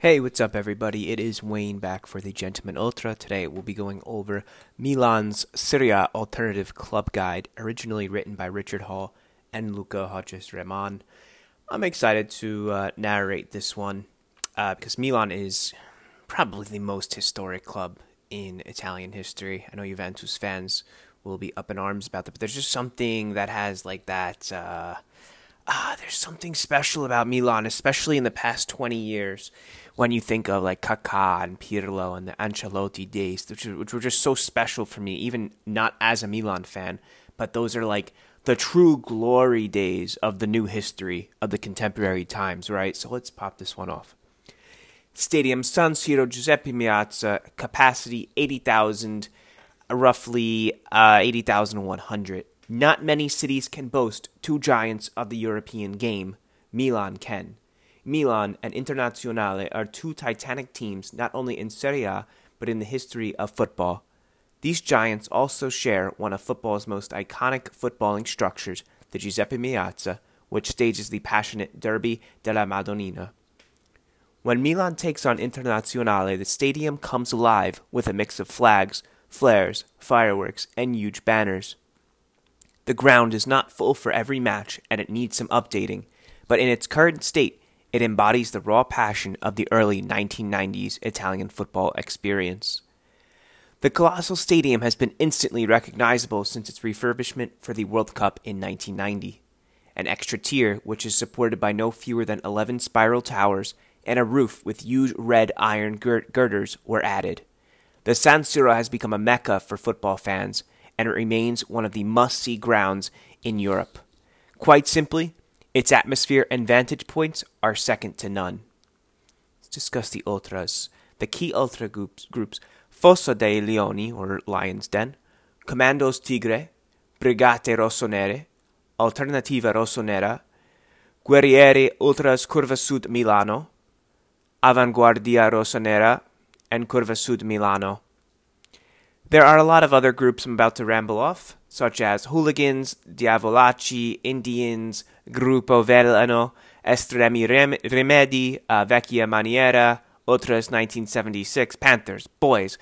Hey, what's up, everybody? It is Wayne back for the Gentleman Ultra. Today we'll be going over Milan's Serie A Alternative Club Guide, originally written by Richard Hall and Luca Hodges Ramon. I'm excited to uh, narrate this one uh, because Milan is probably the most historic club in Italian history. I know Juventus fans will be up in arms about that, but there's just something that has like that. Uh, ah, there's something special about Milan, especially in the past 20 years when you think of like Kaká and Pirlo and the Ancelotti days, which, which were just so special for me, even not as a Milan fan, but those are like the true glory days of the new history of the contemporary times, right? So let's pop this one off. Stadium San Siro Giuseppe Meazza, capacity 80,000, roughly uh, 80,100. Not many cities can boast two giants of the European game. Milan can. Milan and Internazionale are two titanic teams not only in Serie A but in the history of football. These giants also share one of football's most iconic footballing structures, the Giuseppe Meazza, which stages the passionate Derby della Madonnina. When Milan takes on Internazionale, the stadium comes alive with a mix of flags, flares, fireworks, and huge banners. The ground is not full for every match and it needs some updating, but in its current state, it embodies the raw passion of the early 1990s Italian football experience. The colossal stadium has been instantly recognizable since its refurbishment for the World Cup in 1990. An extra tier, which is supported by no fewer than 11 spiral towers and a roof with huge red iron gir- girders, were added. The San Siro has become a mecca for football fans, and it remains one of the must see grounds in Europe. Quite simply, its atmosphere and vantage points are second to none. Let's discuss the ultras. The key ultra groups, groups Fossa dei Leoni, or Lion's Den, Commandos Tigre, Brigate Rossonere, Alternativa Rossonera, Guerrieri Ultras Curva Sud Milano, Avanguardia Rossonera, and Curva Sud Milano. There are a lot of other groups I'm about to ramble off, such as Hooligans, Diavolacci, Indians, Gruppo Veleno, Estremi Rimedi, uh, Vecchia Maniera, Ultras 1976, Panthers, Boys,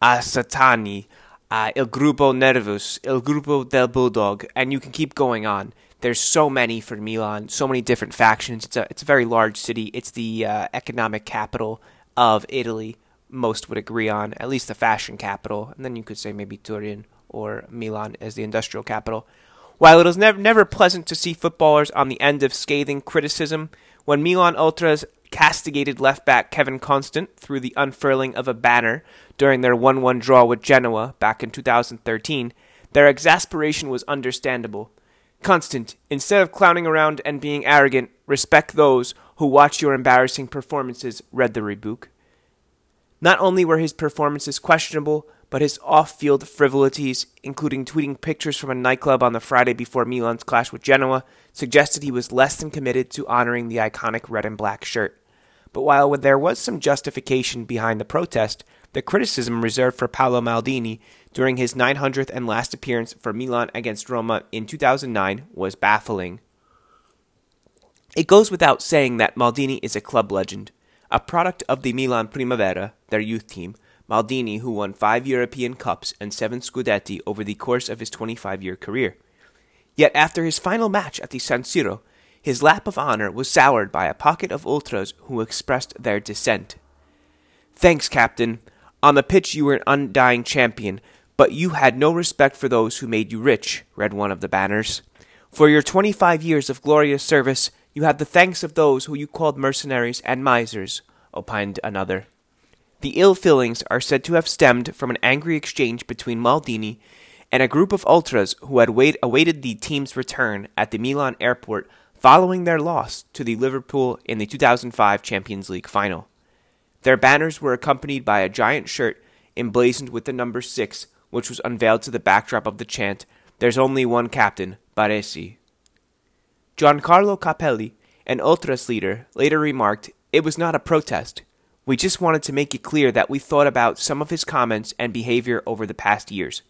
uh, Satani, uh, Il Gruppo Nervus, Il Gruppo del Bulldog, and you can keep going on. There's so many for Milan, so many different factions. It's a it's a very large city. It's the uh, economic capital of Italy. Most would agree on, at least the fashion capital, and then you could say maybe Turin or Milan as the industrial capital. While it is never, never pleasant to see footballers on the end of scathing criticism, when Milan Ultras castigated left back Kevin Constant through the unfurling of a banner during their 1 1 draw with Genoa back in 2013, their exasperation was understandable. Constant, instead of clowning around and being arrogant, respect those who watch your embarrassing performances, read the rebuke. Not only were his performances questionable, but his off field frivolities, including tweeting pictures from a nightclub on the Friday before Milan's clash with Genoa, suggested he was less than committed to honoring the iconic red and black shirt. But while there was some justification behind the protest, the criticism reserved for Paolo Maldini during his 900th and last appearance for Milan against Roma in 2009 was baffling. It goes without saying that Maldini is a club legend, a product of the Milan Primavera, their youth team, Maldini, who won five European Cups and seven Scudetti over the course of his 25 year career. Yet after his final match at the San Siro, his lap of honor was soured by a pocket of ultras who expressed their dissent. Thanks, Captain. On the pitch you were an undying champion, but you had no respect for those who made you rich, read one of the banners. For your twenty five years of glorious service, you had the thanks of those who you called mercenaries and misers, opined another. The ill feelings are said to have stemmed from an angry exchange between Maldini and a group of ultras who had wait- awaited the team's return at the Milan airport following their loss to the Liverpool in the 2005 Champions League final. Their banners were accompanied by a giant shirt emblazoned with the number 6, which was unveiled to the backdrop of the chant, There's only one captain, Baresi. Giancarlo Capelli, an ultras leader, later remarked, It was not a protest. We just wanted to make it clear that we thought about some of his comments and behavior over the past years.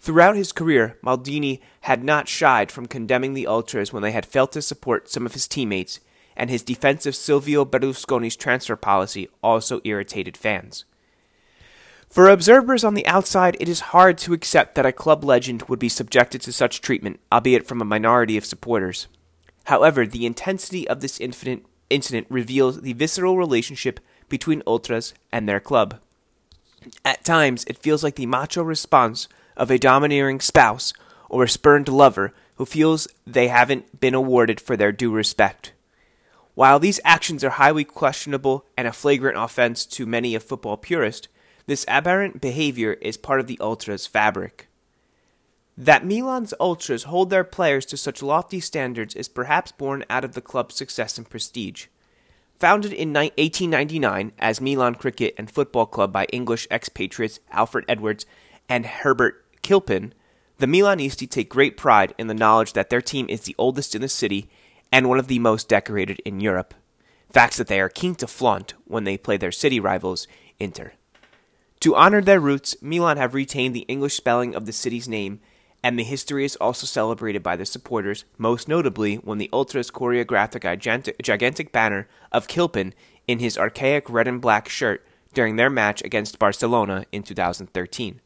Throughout his career, Maldini had not shied from condemning the Ultras when they had failed to support some of his teammates, and his defense of Silvio Berlusconi's transfer policy also irritated fans. For observers on the outside, it is hard to accept that a club legend would be subjected to such treatment, albeit from a minority of supporters. However, the intensity of this incident, incident reveals the visceral relationship between ultras and their club. At times, it feels like the macho response of a domineering spouse or a spurned lover who feels they haven't been awarded for their due respect. While these actions are highly questionable and a flagrant offense to many a football purist, this aberrant behavior is part of the Ultras' fabric. That Milan's Ultras hold their players to such lofty standards is perhaps born out of the club's success and prestige. Founded in 1899 as Milan Cricket and Football Club by English expatriates Alfred Edwards and Herbert Kilpin, the Milanisti take great pride in the knowledge that their team is the oldest in the city and one of the most decorated in Europe, facts that they are keen to flaunt when they play their city rivals, Inter. To honor their roots, Milan have retained the English spelling of the city's name, and the history is also celebrated by the supporters, most notably when the Ultras choreographed a gigantic banner of Kilpin in his archaic red and black shirt during their match against Barcelona in 2013.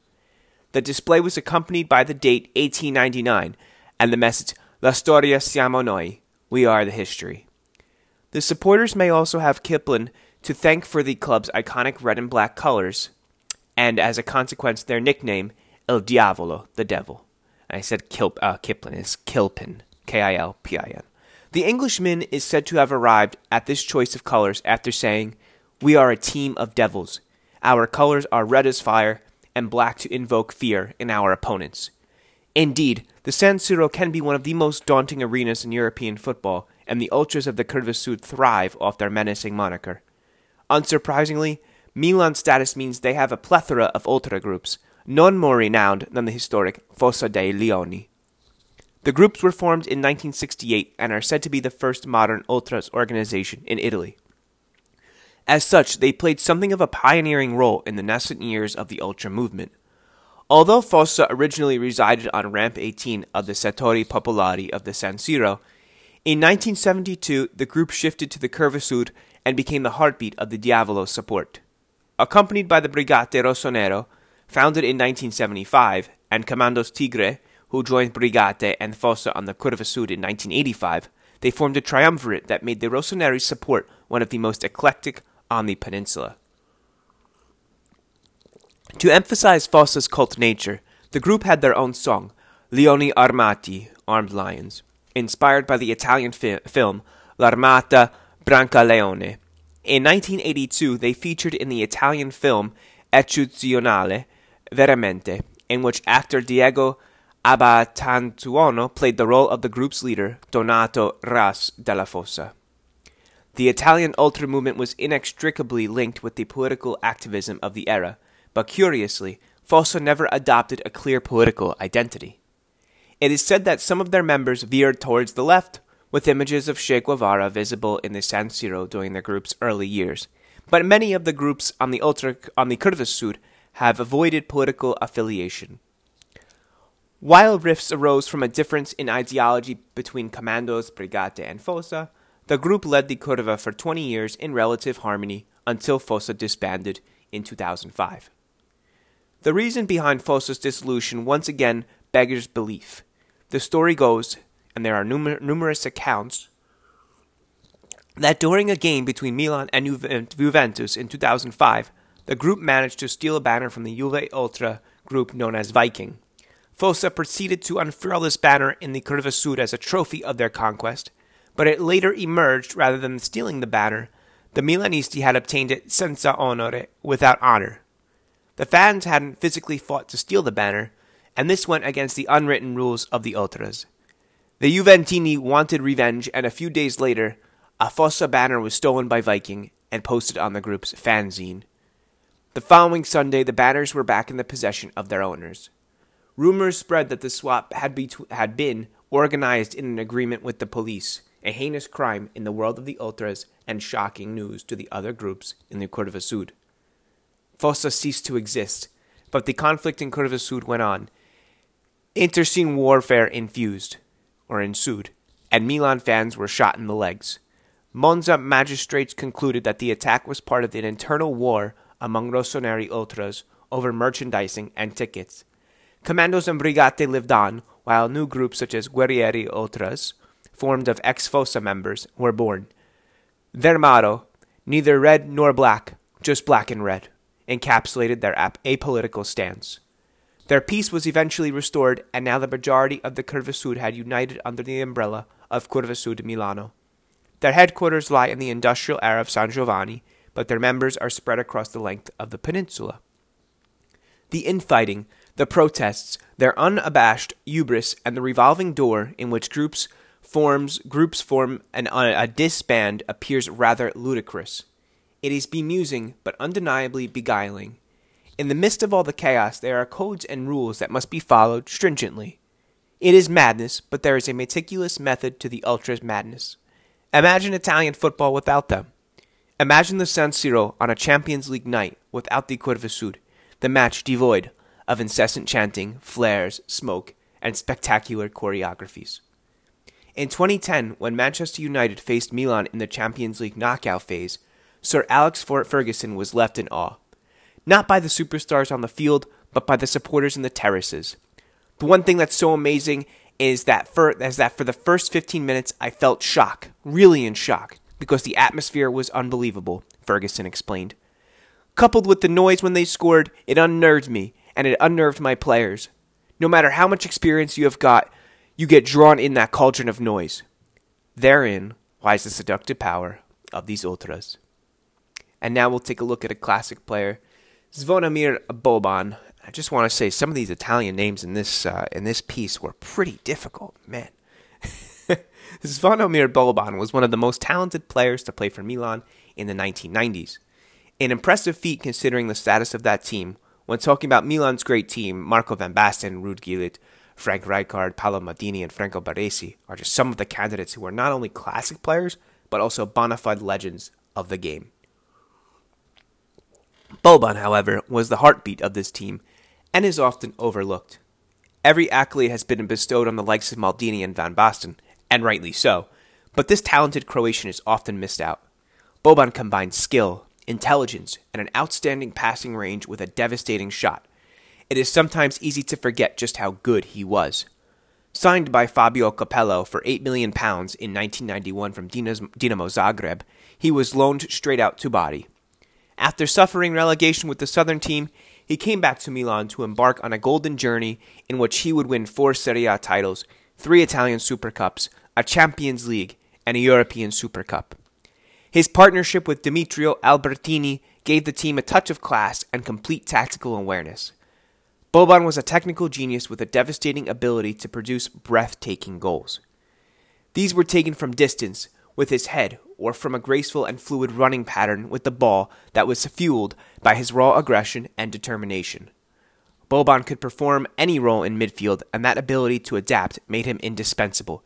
The display was accompanied by the date 1899 and the message La storia siamo noi, we are the history. The supporters may also have Kilpin to thank for the club's iconic red and black colors, and as a consequence, their nickname, El Diavolo, the devil. I said Kilp, uh, Kiplin, it's Kilpin, K I L P I N. The Englishman is said to have arrived at this choice of colors after saying, We are a team of devils. Our colors are red as fire and black to invoke fear in our opponents. Indeed, the San Siro can be one of the most daunting arenas in European football, and the ultras of the Curva Sud thrive off their menacing moniker. Unsurprisingly, Milan's status means they have a plethora of ultra groups, none more renowned than the historic Fossa dei Leoni. The groups were formed in 1968 and are said to be the first modern ultras organization in Italy. As such, they played something of a pioneering role in the nascent years of the ultra movement. Although Fossa originally resided on Ramp 18 of the Settori Popolari of the San Siro, in 1972 the group shifted to the Curva Sud and became the heartbeat of the Diavolo support. Accompanied by the Brigate Rossonero, founded in 1975, and Commandos Tigre, who joined Brigate and Fossa on the Curva Sud in 1985, they formed a triumvirate that made the Rossoneri support one of the most eclectic on the peninsula. To emphasize Fossa's cult nature, the group had their own song, Leoni Armati, Armed Lions, inspired by the Italian fi- film L'Armata Brancaleone. In 1982, they featured in the Italian film Eccezionale Veramente, in which actor Diego Abatantuono played the role of the group's leader, Donato Ras della Fossa. The Italian ultra movement was inextricably linked with the political activism of the era, but curiously, Fossa never adopted a clear political identity. It is said that some of their members veered towards the left, with images of Che Guevara visible in the San Siro during the group's early years, but many of the groups on the ultra on the Curva Sud have avoided political affiliation. While rifts arose from a difference in ideology between Commandos, Brigate, and Fossa, the group led the Curva for 20 years in relative harmony until Fossa disbanded in 2005. The reason behind Fossa's dissolution once again beggars belief. The story goes, and there are numer- numerous accounts, that during a game between Milan and Juventus in 2005, the group managed to steal a banner from the Juve Ultra group known as Viking. Fossa proceeded to unfurl this banner in the Curva Sud as a trophy of their conquest, but it later emerged rather than stealing the banner, the Milanisti had obtained it senza onore, without honor. The fans hadn't physically fought to steal the banner, and this went against the unwritten rules of the Ultras. The Juventini wanted revenge, and a few days later, a Fossa banner was stolen by Viking and posted on the group's fanzine. The following Sunday, the banners were back in the possession of their owners. Rumors spread that the swap had, be- had been organized in an agreement with the police, a heinous crime in the world of the ultras and shocking news to the other groups in the Curva Sud. Fossa ceased to exist, but the conflict in Curva Sud went on. Internecine warfare infused, or ensued, and Milan fans were shot in the legs. Monza magistrates concluded that the attack was part of an internal war among Rossoneri ultras over merchandising and tickets. Commandos and Brigate lived on, while new groups such as Guerrieri Ultras, formed of ex Fossa members, were born. Their motto, neither red nor black, just black and red, encapsulated their apolitical stance. Their peace was eventually restored, and now the majority of the Curva Sud had united under the umbrella of Curva Sud Milano. Their headquarters lie in the industrial area of San Giovanni, but their members are spread across the length of the peninsula. The infighting, the protests, their unabashed hubris, and the revolving door in which groups forms groups form and a disband appears rather ludicrous. It is bemusing, but undeniably beguiling. In the midst of all the chaos, there are codes and rules that must be followed stringently. It is madness, but there is a meticulous method to the ultras' madness. Imagine Italian football without them. Imagine the San Siro on a Champions League night without the Curva Sud, the match devoid of incessant chanting, flares, smoke, and spectacular choreographies. In 2010, when Manchester United faced Milan in the Champions League knockout phase, Sir Alex Ferguson was left in awe. Not by the superstars on the field, but by the supporters in the terraces. The one thing that's so amazing is that for is that for the first 15 minutes I felt shock, really in shock, because the atmosphere was unbelievable, Ferguson explained. Coupled with the noise when they scored, it unnerved me and it unnerved my players. No matter how much experience you have got, you get drawn in that cauldron of noise. Therein lies the seductive power of these ultras. And now we'll take a look at a classic player, Zvonimir Boban. I just want to say some of these Italian names in this uh, in this piece were pretty difficult, man. Zvonimir Boban was one of the most talented players to play for Milan in the 1990s. An impressive feat considering the status of that team, when talking about Milan's great team, Marco van Basten, Ruud Gullit, Frank Rijkaard, Paolo Maldini, and Franco Baresi are just some of the candidates who are not only classic players, but also bona fide legends of the game. Boban, however, was the heartbeat of this team and is often overlooked. Every accolade has been bestowed on the likes of Maldini and Van Basten, and rightly so, but this talented Croatian is often missed out. Boban combines skill, intelligence, and an outstanding passing range with a devastating shot. It is sometimes easy to forget just how good he was. Signed by Fabio Capello for £8 million in 1991 from Dinamo Zagreb, he was loaned straight out to Bari. After suffering relegation with the southern team, he came back to Milan to embark on a golden journey in which he would win four Serie A titles, three Italian Super Cups, a Champions League, and a European Super Cup. His partnership with Demetrio Albertini gave the team a touch of class and complete tactical awareness. Boban was a technical genius with a devastating ability to produce breathtaking goals. These were taken from distance, with his head, or from a graceful and fluid running pattern with the ball that was fueled by his raw aggression and determination. Boban could perform any role in midfield, and that ability to adapt made him indispensable.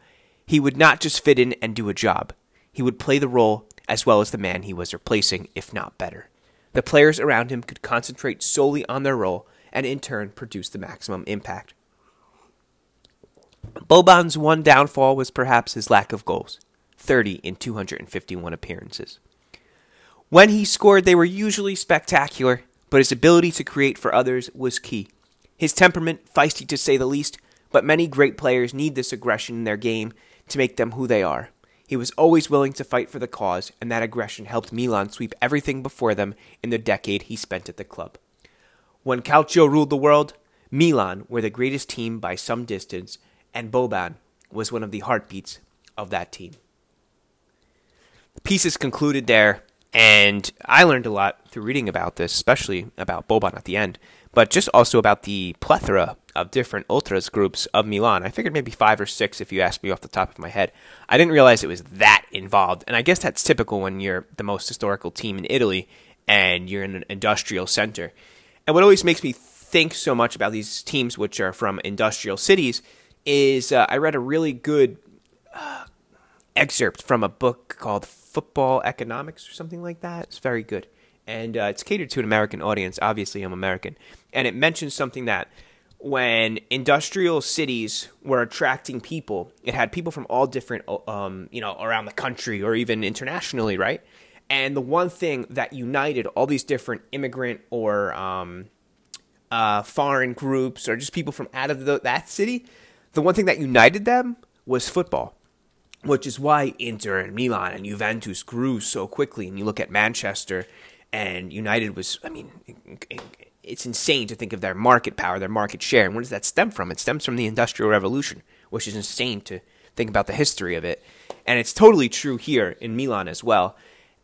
He would not just fit in and do a job, he would play the role as well as the man he was replacing, if not better. The players around him could concentrate solely on their role and in turn produce the maximum impact. Boban's one downfall was perhaps his lack of goals 30 in 251 appearances. When he scored, they were usually spectacular, but his ability to create for others was key. His temperament, feisty to say the least, but many great players need this aggression in their game to make them who they are. He was always willing to fight for the cause, and that aggression helped Milan sweep everything before them in the decade he spent at the club. When Calcio ruled the world, Milan were the greatest team by some distance, and Boban was one of the heartbeats of that team. The piece is concluded there, and I learned a lot through reading about this, especially about Boban at the end, but just also about the plethora of different ultras groups of Milan. I figured maybe five or six if you asked me off the top of my head. I didn't realize it was that involved, and I guess that's typical when you're the most historical team in Italy and you're in an industrial center. And what always makes me think so much about these teams, which are from industrial cities, is uh, I read a really good uh, excerpt from a book called Football Economics or something like that. It's very good. And uh, it's catered to an American audience. Obviously, I'm American. And it mentions something that when industrial cities were attracting people, it had people from all different, um, you know, around the country or even internationally, right? And the one thing that united all these different immigrant or um, uh, foreign groups or just people from out of the, that city, the one thing that united them was football, which is why Inter and Milan and Juventus grew so quickly. And you look at Manchester and United was, I mean, it's insane to think of their market power, their market share. And where does that stem from? It stems from the Industrial Revolution, which is insane to think about the history of it. And it's totally true here in Milan as well.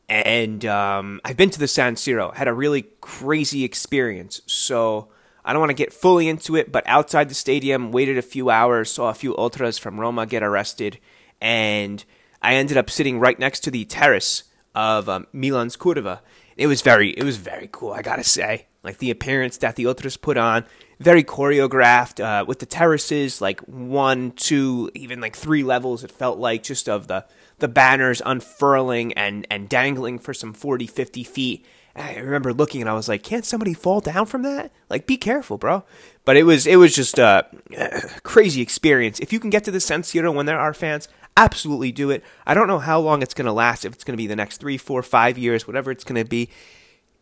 And um, I've been to the San Siro, had a really crazy experience. So I don't want to get fully into it, but outside the stadium, waited a few hours, saw a few ultras from Roma get arrested, and I ended up sitting right next to the terrace of um, Milan's Curva. It was very, it was very cool. I gotta say, like the appearance that the ultras put on, very choreographed uh, with the terraces, like one, two, even like three levels. It felt like just of the the banners unfurling and and dangling for some 40, 50 feet. I remember looking and I was like, can't somebody fall down from that? Like, be careful, bro. But it was it was just a, a crazy experience. If you can get to the San when there are fans, absolutely do it. I don't know how long it's going to last. If it's going to be the next three, four, five years, whatever it's going to be,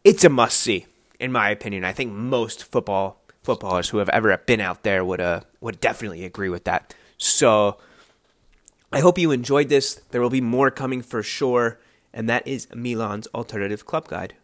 it's a must see in my opinion. I think most football footballers who have ever been out there would uh, would definitely agree with that. So I hope you enjoyed this. There will be more coming for sure, and that is Milan's alternative club guide.